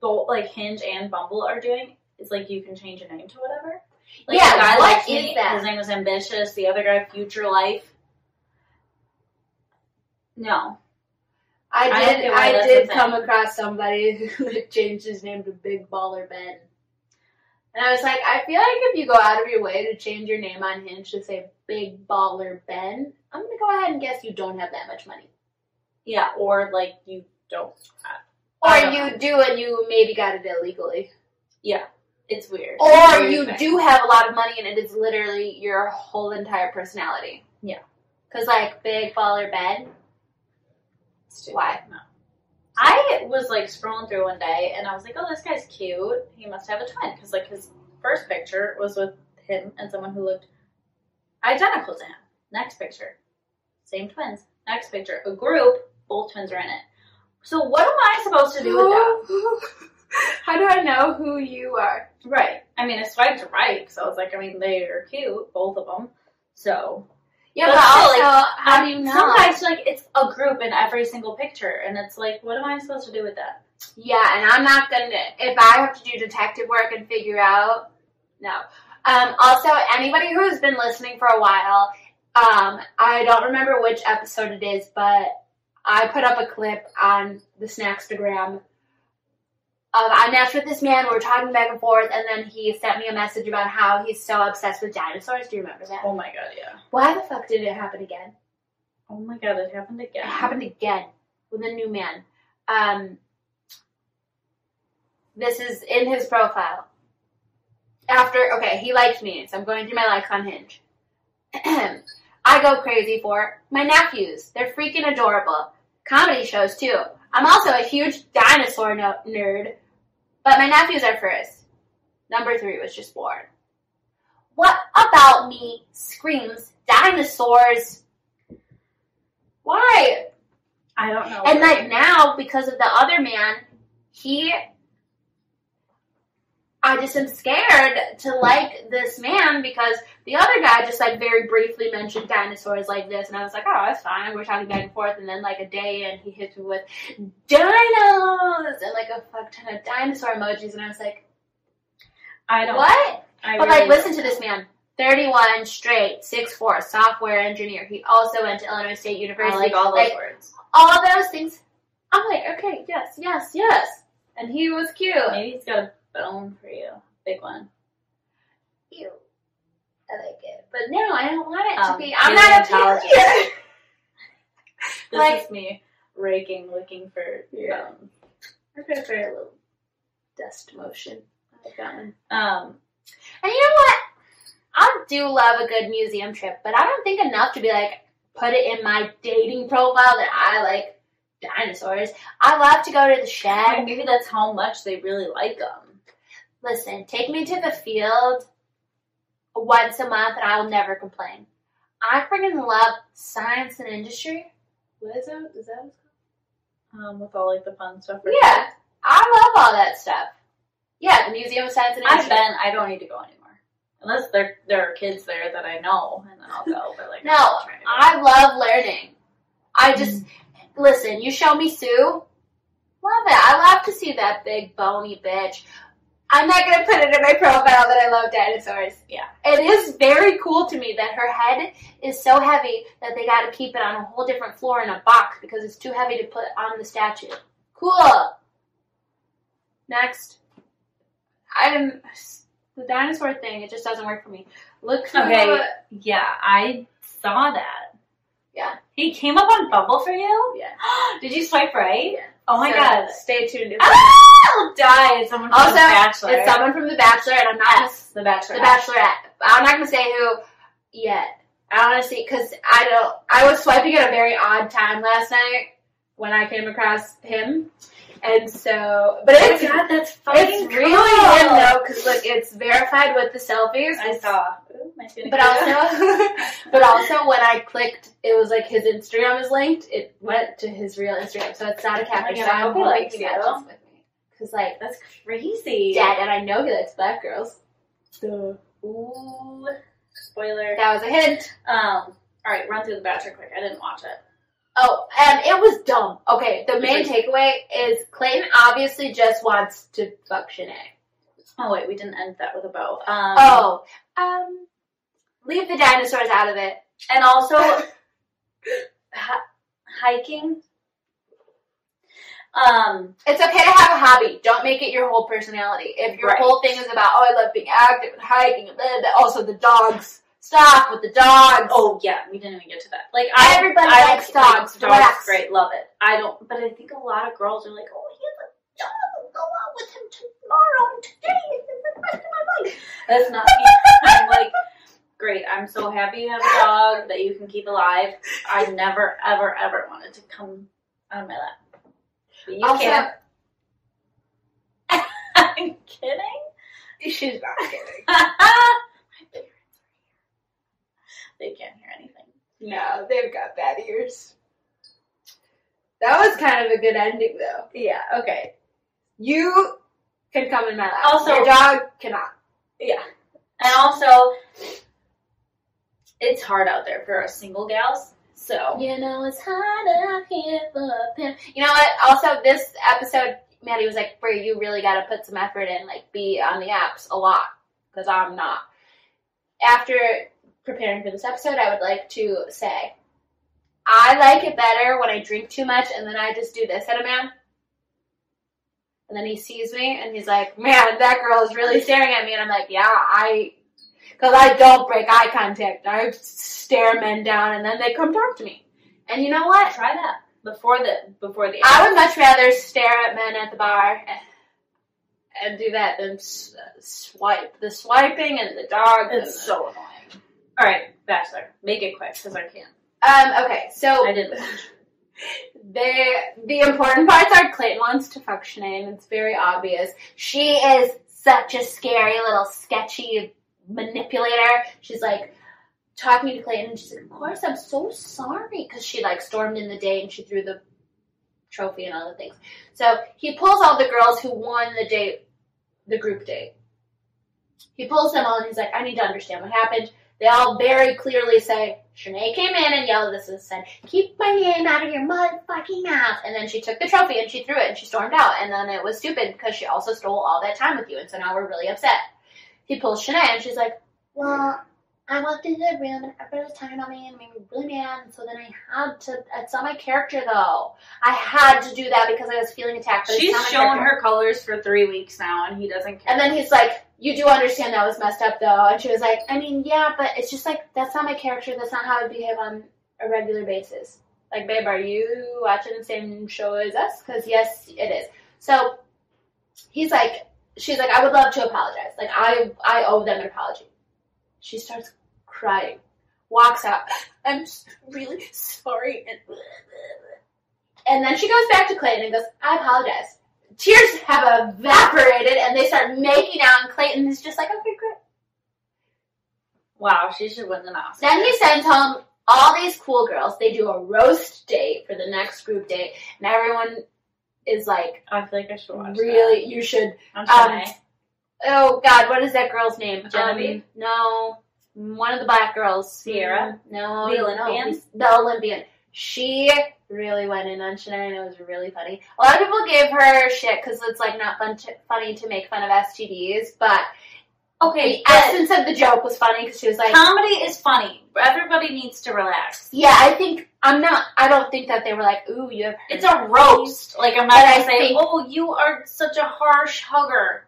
both like Hinge and Bumble are doing is like you can change your name to whatever. Like Yeah, the guy what like is me, that? His name was Ambitious. The other guy, Future Life. No, I I did. why I, did a thing. come across somebody who changed his name to Big Baller Ben, and I was like, I feel like if you go out of your way to change your name on Hinge to say Big Baller Ben, I'm gonna go ahead and guess you don't have that much money, yeah, or like you don't. Have. Or I don't you know. do and you maybe got it illegally, Yeah, it's weird. or It's you thing. do have a lot of money and it is literally your whole entire personality. Yeah. Because like Big Baller Ben, Stupid. Why? No. I was like scrolling through one day and I was like, oh, this guy's cute. He must have a twin. Because like his first picture was with him and someone who looked identical to him. Next picture, same twins. Next picture, a group, both twins are in it. So what am I supposed to do with that? How do I know who you are? Right. I mean, I swiped right, so I was like, I mean, they are cute, both of them. So Yeah, But but, also, like, how do you know? sometimes like it's a group in every single picture, and it's like, what am I supposed to do with that? Yeah, and I'm not gonna. If I have to do detective work and figure out, no. Um, also, anybody who's been listening for a while, um, I don't remember which episode it is, but I put up a clip on the Snackstagram. Of I matched with this man. We were talking back and forth, and then he sent me a message about how he's so obsessed with dinosaurs. Do you remember that? Oh my god, yeah. Why the fuck did it happen again? Oh my god, it happened again. It happened again with a new man. Um, this is in his profile. After, okay, he liked me, so I'm going through my likes on Hinge. I go crazy for my nephews. They're freaking adorable. Comedy shows too. I'm also a huge dinosaur no- nerd, but my nephews are first. Number three was just born. What about me screams dinosaurs? Why? I don't know. And like now, because of the other man, he. I just am scared to like this man because the other guy just like very briefly mentioned dinosaurs like this, and I was like, oh, that's fine. We're talking back and forth, and then like a day, and he hits me with dinos and like a fuck ton of dinosaur emojis, and I was like, I don't. what? I But really like, listen to this man. 31, straight, six four, software engineer. He also went to Illinois State I University. like all those Like, words. all those things. Oh, I'm like, okay, yes, yes, yes. And he was cute. Maybe he's got a bone for you, big one. Ew. I like it. But no, I don't want it to Um, be. I'm not a paleontologist. This Like- is me raking, looking for Yeah. bones. I'm going a little dust motion. I like that one. Um, And you know what? I do love a good museum trip, but I don't think enough to be like, put it in my dating profile that I like dinosaurs. I love to go to the Shedd. maybe that's how much they really like them. Listen, take me to the Field once a month and I will never complain. I freaking love science and industry. What is that? Is that Um, with all like the fun stuff. Yeah, I love all that stuff. Yeah, the Museum of Science and I've Industry. been. I don't need to go anymore. Unless there there are kids there that I know, and then I'll go. But like, No, not trying to go. I love learning. I just listen. You show me Sue, love it. I love to see that big bony bitch. I'm not gonna put it in my profile that I love dinosaurs. Yeah. it is very cool to me that her head is so heavy that they got to keep it on a whole different floor in a box because it's too heavy to put on the statue. Cool. Next, I didn't. The dinosaur thing, it just doesn't work for me. Look for Okay. Yeah, I saw that. Yeah. He came up on Bumble for you? Yeah. Did you swipe right? Yeah. Oh my So, god. Stay tuned. Ah, Die. It's someone from Also, The Bachelor. It's someone from The Bachelor, and I'm not Yes, The Bachelor. The Bachelorette. I'm not gonna say who yet. I want to see because I don't. I was swiping at a very odd time last night when I came across him, and so. But Oh it's god, that's fucking it's really him though because look, it's verified with the selfies. I saw. Ooh, But also, but also when I clicked, it was like his Instagram is linked. It went to his real Instagram, so it's not a Oh catfish. God, so I'm hope he hoping likes he you. matches with me because like that's crazy. dead, and I know he likes black girls. Ooh. Spoiler. That was a hint. Um. All right, run through The Bachelor quick. I didn't watch it. Oh, and it was dumb. Okay, the main takeaway is Clayton obviously just wants to fuck Shanae. Oh wait, we didn't end that with a bow. Um, Oh, um, leave the dinosaurs out of it. and also hi- hiking. Um, It's okay to have a hobby. Don't make it your whole personality. If your Right. whole thing is about, oh, I love being active and hiking, and also the dogs. Stop with the dogs. oh yeah, we didn't even get to that. Like I, Everybody I likes like, dogs. Dogs, Relax. great, love it. I don't, but I think a lot of girls are like, oh, he has a dog. Go out with him tomorrow and today and the rest of my life. That's not me. I'm like, great. I'm so happy you have a dog that you can keep alive. I never, ever, ever wanted to come on my lap. You Also- can't. I'm kidding. She's not kidding. My parents are here. They can't hear anything. No, they've got bad ears. That was kind of a good ending, though. Yeah. Okay. You can come in my lap. Also- your dog cannot. Yeah. And also, it's hard out there for us single gals. So You know it's hard out here for pimp. You know what? Also, this episode, Maddie was like, "Brie, you really got to put some effort in, like, be on the apps a lot, because I'm not." After preparing for this episode, I would like to say, I like it better when I drink too much and then I just do this at a man. And then he sees me and he's like, "Man, that girl is really staring at me," and I'm like, "Yeah, I." Because I don't break eye contact. I stare men down and then they come talk to me. And you know what? try that before the before the. I would much rather stare at men at the bar and do that than swipe. The swiping and the dog. It's so annoying. All right, Bachelor, make it quick because I can't. Um. Okay. So I did listen. the the important parts are Clayton wants to fuck Shanae, and it's very obvious. She is such a scary little sketchy manipulator. She's like talking to Clayton, and she's like, "Of course, I'm so sorry," because she like stormed in the day and she threw the trophy and all the things. So he pulls all the girls who won the date, the group date. He pulls them all, and he's like, "I need to understand what happened." They all very clearly say, Shanae came in and yelled at us and said, Keep my name out of your motherfucking mouth. And then she took the trophy and she threw it and she stormed out. And then it was stupid because she also stole all that time with you. And so now we're really upset. He pulls Shanae and she's like, Well, I walked into the room and everybody was talking about me and made me really mad. And so then I had to, it's not my character though. I had to do that because I was feeling attacked. But She's it's shown character. her colors for three weeks now, and he doesn't care. And then he's like, You do understand that was messed up though. And she was like, I mean, yeah, but it's just like, that's not my character. That's not how I behave on a regular basis. Like, babe, are you watching the same show as us? Because yes, it is. So he's like, She's like, I would love to apologize. Like, I, I owe them an apology. She starts crying, walks out. I'm really sorry. And, and then she goes back to Clayton and goes, I apologize tears have evaporated and they start making out and Clayton is just like, okay, great. wow, she should win the Oscar. Then he sends home all these cool girls. They do a roast date for the next group date and everyone is like, I feel like I should watch. really, you should. Um, Oh God, what is that girl's name? Genevieve? Um, no, one of the black girls. Sierra? No, The Olympian? the Olympian. She really went in on Shanae, and it was really funny. A lot of people gave her shit because it's like not fun to, funny to make fun of STDs, but okay, essence of the joke was funny because she was like, comedy is funny. Everybody needs to relax. "Yeah, I think I'm not. I don't think that they were like, ooh, you have." It's a roast. Like I'm not gonna I say, think- "Oh, you are such a harsh hugger."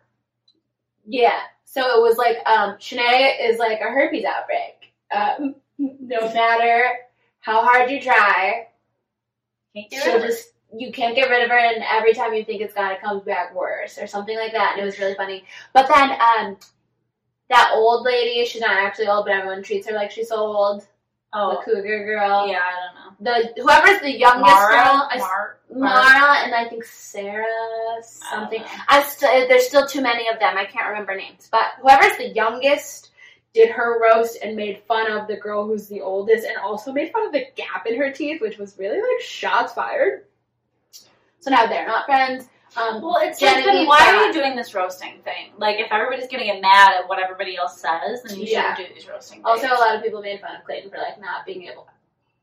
Yeah. So it was like, um, Shanae is like a herpes outbreak. Um, no matter how hard you try, Can't get she'll rid just you can't get rid of her, and every time you think it's gone, it comes back worse or something like that. And it was really funny. But then, um, that old lady, she's not actually old, but everyone treats her like she's so old. Oh, the cougar girl. yeah, I don't know. The whoever's the youngest Mara, girl, I Mar- Mara, and I think Sarah something. know. I still uh, there's still too many of them. I can't remember names. But whoever's the youngest did her roast and made fun of the girl who's the oldest, and also made fun of the gap in her teeth, which was really like shots fired. So now they're not friends. Um, Well, it's like, then why are you doing this roasting thing? Like, if everybody's gonna get mad at what everybody else says, then you Yeah. shouldn't do these roasting. also, a lot of people made fun of Clayton for like not being able.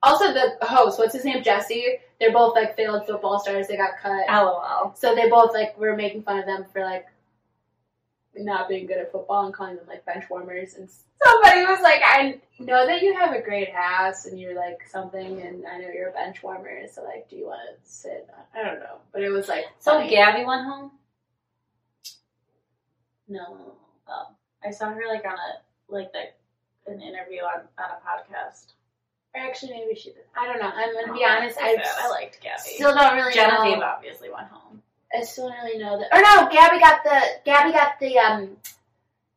Also, the host, what's his name, Jesse? They're both like failed football stars. They got cut. LOL. So they both like were making fun of them for like not being good at football and calling them like bench warmers. And somebody was like, "I know that you have a great ass and you're like something, and I know you're a bench warmer. So like, do you want to sit?" I don't know, but it was like So funny. Gabby went home. no. Oh, I saw her like on a like the an interview on on a podcast. Or actually, maybe she did. I don't know. I'm gonna be Oh, honest. I. I liked Gabby. still don't really Genevieve know. obviously went home. I still don't really know that. Or no, Gabby got the Gabby got the um.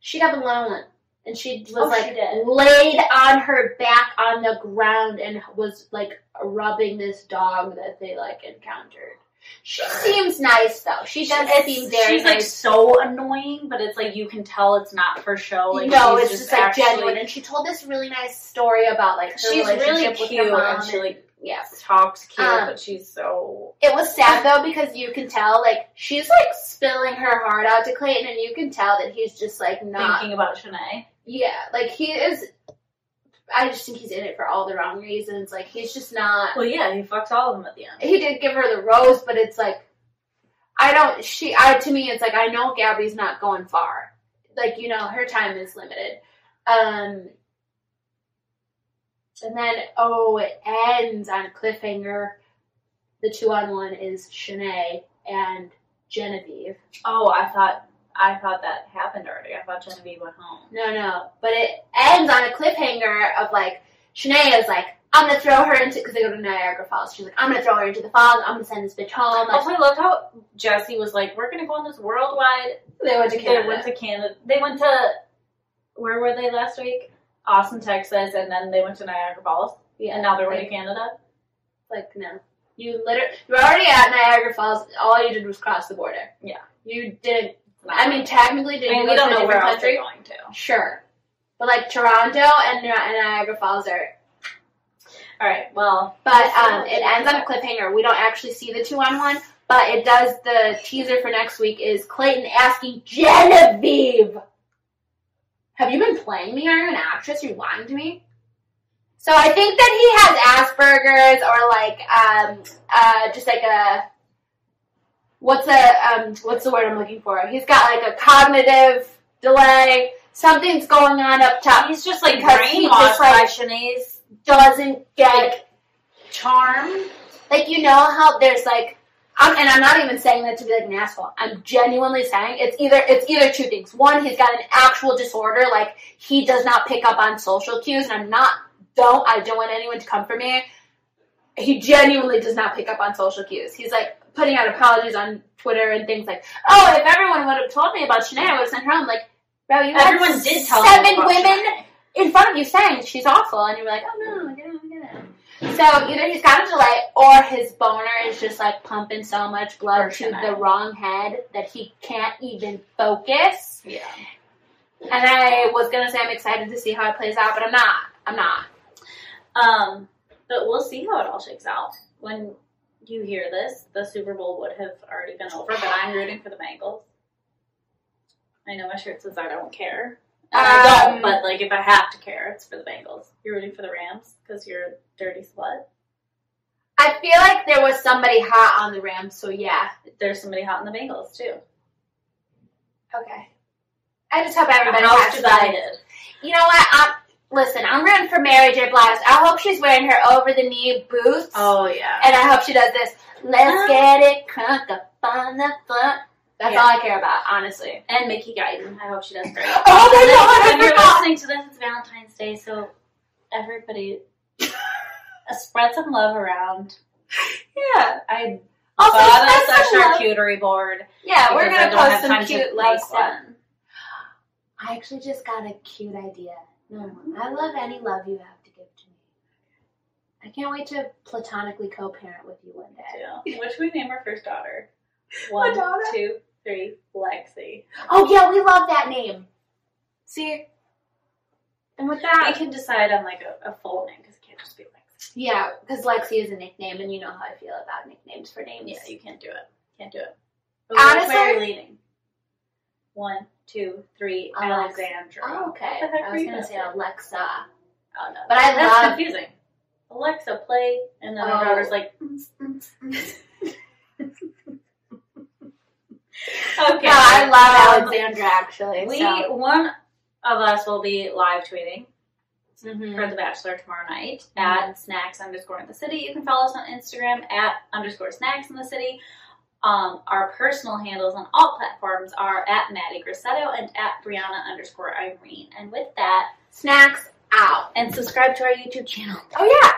She got the loan one, and she was Oh, like did. laid on her back on the ground and was like rubbing this dog that they like encountered. She seems nice though. She does It's- seem very she's like so annoying, but it's like you can tell it's not for show. Like no, it's just, like actually- genuine. And she told this really nice story about like her She's really relationship with her cute and she like yeah. talks cute, Um, but she's so It was sad though because you can tell like she's like spilling her heart out to Clayton, and you can tell that he's just like not. Thinking about Shanae. Yeah, like he is. I just think he's in it for all the wrong reasons. Like he's just not. Well, yeah, he fucks all of them at the end. He did give her the rose, but it's like I don't. She. I to me, it's like I know Gabby's not going far. Like you know, her time is limited. Um. And then, oh, it ends on a cliffhanger. The two on one is Shanae and Genevieve. Oh, I thought I thought that happened already. I thought Genevieve went home. No, no. But it ends on a cliffhanger of like, Shanae is like, I'm gonna throw her into, because they go to Niagara Falls. She's like, I'm gonna throw her into the falls. I'm gonna send this bitch home. Also, I loved how Jesse was like, "We're gonna go on this worldwide." they went to Canada. They went to Canada. They went to where were they last week? Austin, Texas, and then they went to Niagara Falls, yeah, and now they're going like, to Canada. like, no. You literally, you're already at Niagara Falls. All you did was cross the border. Yeah. You didn't, I mean, technically, I did mean, you we don't know where different else country? they're going to. Sure. But like Toronto and and Niagara Falls are All right. Well, But um, it ends on a cliffhanger. We don't actually see the two on one, but it does. The teaser for next week is Clayton asking Genevieve, "Have you been playing me? Are you an actress? Are you lying to me?" So I think that he has Asperger's or like um uh just like a what's the um what's the word I'm looking for? He's got like a cognitive delay. Something's going on up top. he's just like brainwashed like- Doesn't get charm. like you know how there's like I'm, and I'm not even saying that to be like an asshole. I'm genuinely saying it's either it's either two things. One, he's got an actual disorder, like he does not pick up on social cues, and I'm not don't I don't want anyone to come for me. He genuinely does not pick up on social cues. He's like putting out apologies on Twitter and things like, "Oh, if everyone would have told me about Shanae, I would have sent her home." Like, bro, you Everyone did tell seven women Shanae. in front of you saying she's awful, and you were like, "Oh no, I get it, I get it." So either he's got a delay, or his boner is just like pumping so much blood Or to the wrong head that he can't even focus. Yeah. And I was gonna say I'm excited to see how it plays out, but I'm not. I'm not. Um, but we'll see how it all shakes out. When you hear this, the Super Bowl would have already been over, but I'm rooting for the Bengals. I know my shirt says I don't care. And I Um, don't, but like if I have to care, it's for the Bengals. You're rooting for the Rams because you're a dirty slut. I feel like there was somebody hot on the Rams, so yeah. There's somebody hot in the Bengals too. Okay. I just hope everybody has divided. You know what? I'm, listen, I'm rooting for Mary J. Blige. I hope she's wearing her over the knee boots. Oh yeah. And I hope she does this. Let's get it crunk up on the front. That's Yeah. all I care about, honestly. And Mickey Guyton. I hope she does great. Oh my god, When I you're forgot! listening to this, it's Valentine's Day, so everybody uh, spread some love around. Yeah. I Also, bought us spread a some love. charcuterie board. Yeah, we're I gonna post some cute make love one. I actually just got a cute idea. No, I love any love you have to give to me. I can't wait to platonically co-parent with you one day. Yeah. What should we name our first daughter? One, daughter? two, three, Lexi. Oh yeah, we love that name. See, and with that, We can decide on like a, a full name because it can't just be Lexi. yeah, because Lexi is a nickname, and you know how I feel about nicknames for names. Yeah, you can't do it. Can't do it. Honestly- where are you leaning? One, two, three, Alex- Alexandra. Oh, okay. What the heck I was gonna say? Alexa. Oh no, But I that's love- confusing. Alexa, play, and then Oh. our daughter's like. Mm, mm, mm, Okay. No, I love um, Alexandra actually. We so. one of us will be live tweeting Mhm. for The Bachelor tomorrow night at snacks underscore in the city. You can follow us on Instagram at underscore snacks in the city. Um, our personal handles on all platforms are at Maddie Grissetto and at Brianna underscore Irene. And with that, snacks out. and subscribe to our YouTube channel. Oh yeah,